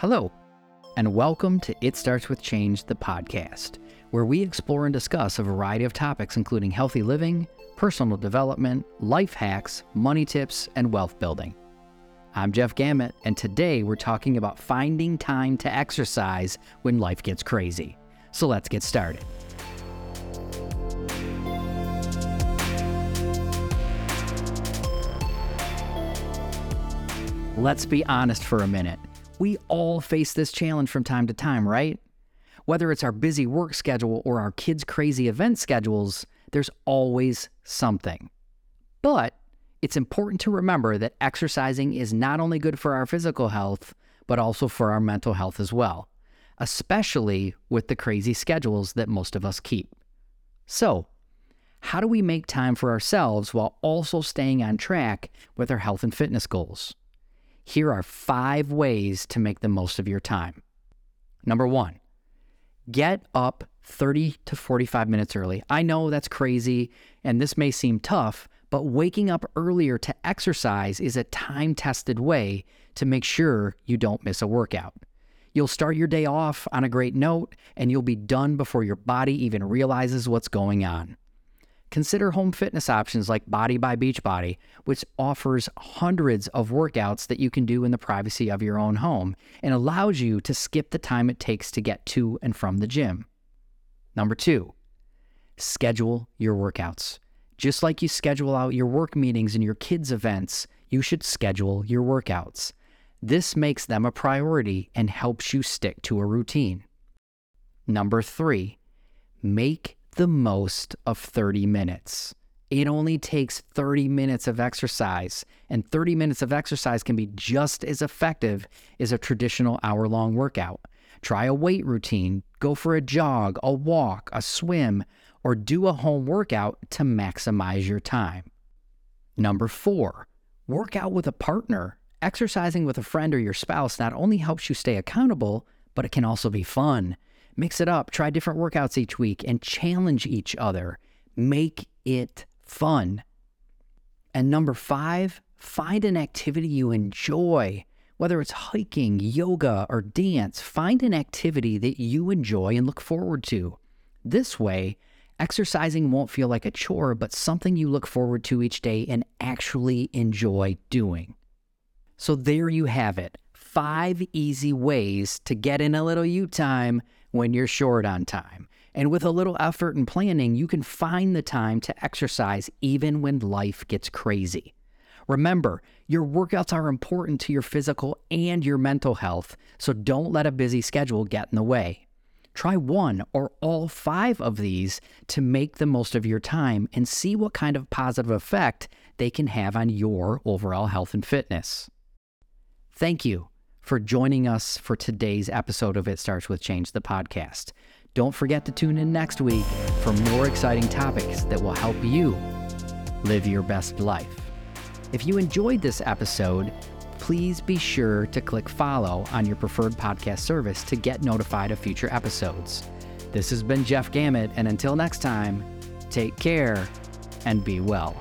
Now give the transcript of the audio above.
Hello, and welcome to It Starts With Change, the podcast, where we explore and discuss a variety of topics including healthy living, personal development, life hacks, money tips, and wealth building. I'm Jeff Gamet, and today we're talking about finding time to exercise when life gets crazy. So let's get started. Let's be honest for a minute. We all face this challenge from time to time, right? Whether it's our busy work schedule or our kids' crazy event schedules, there's always something. But it's important to remember that exercising is not only good for our physical health, but also for our mental health as well, especially with the crazy schedules that most of us keep. So, how do we make time for ourselves while also staying on track with our health and fitness goals? Here are five ways to make the most of your time. Number one, get up 30 to 45 minutes early. I know that's crazy and this may seem tough, but waking up earlier to exercise is a time tested way to make sure you don't miss a workout. You'll start your day off on a great note and you'll be done before your body even realizes what's going on. Consider home fitness options like BODi by Beachbody, which offers hundreds of workouts that you can do in the privacy of your own home and allows you to skip the time it takes to get to and from the gym. Number two, schedule your workouts. Just like you schedule out your work meetings and your kids' events, you should schedule your workouts. This makes them a priority and helps you stick to a routine. Number three, make the most of 30 minutes. It only takes 30 minutes of exercise, and 30 minutes of exercise can be just as effective as a traditional hour long workout. Try a weight routine, go for a jog, a walk, a swim, or do a home workout to maximize your time. Number four, work out with a partner. Exercising with a friend or your spouse not only helps you stay accountable, but it can also be fun. Mix it up, try different workouts each week, and challenge each other. Make it fun. And number five, find an activity you enjoy. Whether it's hiking, yoga, or dance, find an activity that you enjoy and look forward to. This way, exercising won't feel like a chore, but something you look forward to each day and actually enjoy doing. So there you have it five easy ways to get in a little you time when you're short on time. And with a little effort and planning, you can find the time to exercise even when life gets crazy. Remember, your workouts are important to your physical and your mental health, so don't let a busy schedule get in the way. Try one or all five of these to make the most of your time and see what kind of positive effect they can have on your overall health and fitness. Thank you for joining us for today's episode of It Starts With Change, the podcast. Don't forget to tune in next week for more exciting topics that will help you live your best life. If you enjoyed this episode, please be sure to click follow on your preferred podcast service to get notified of future episodes. This has been Jeff Gamet, and until next time, take care and be well.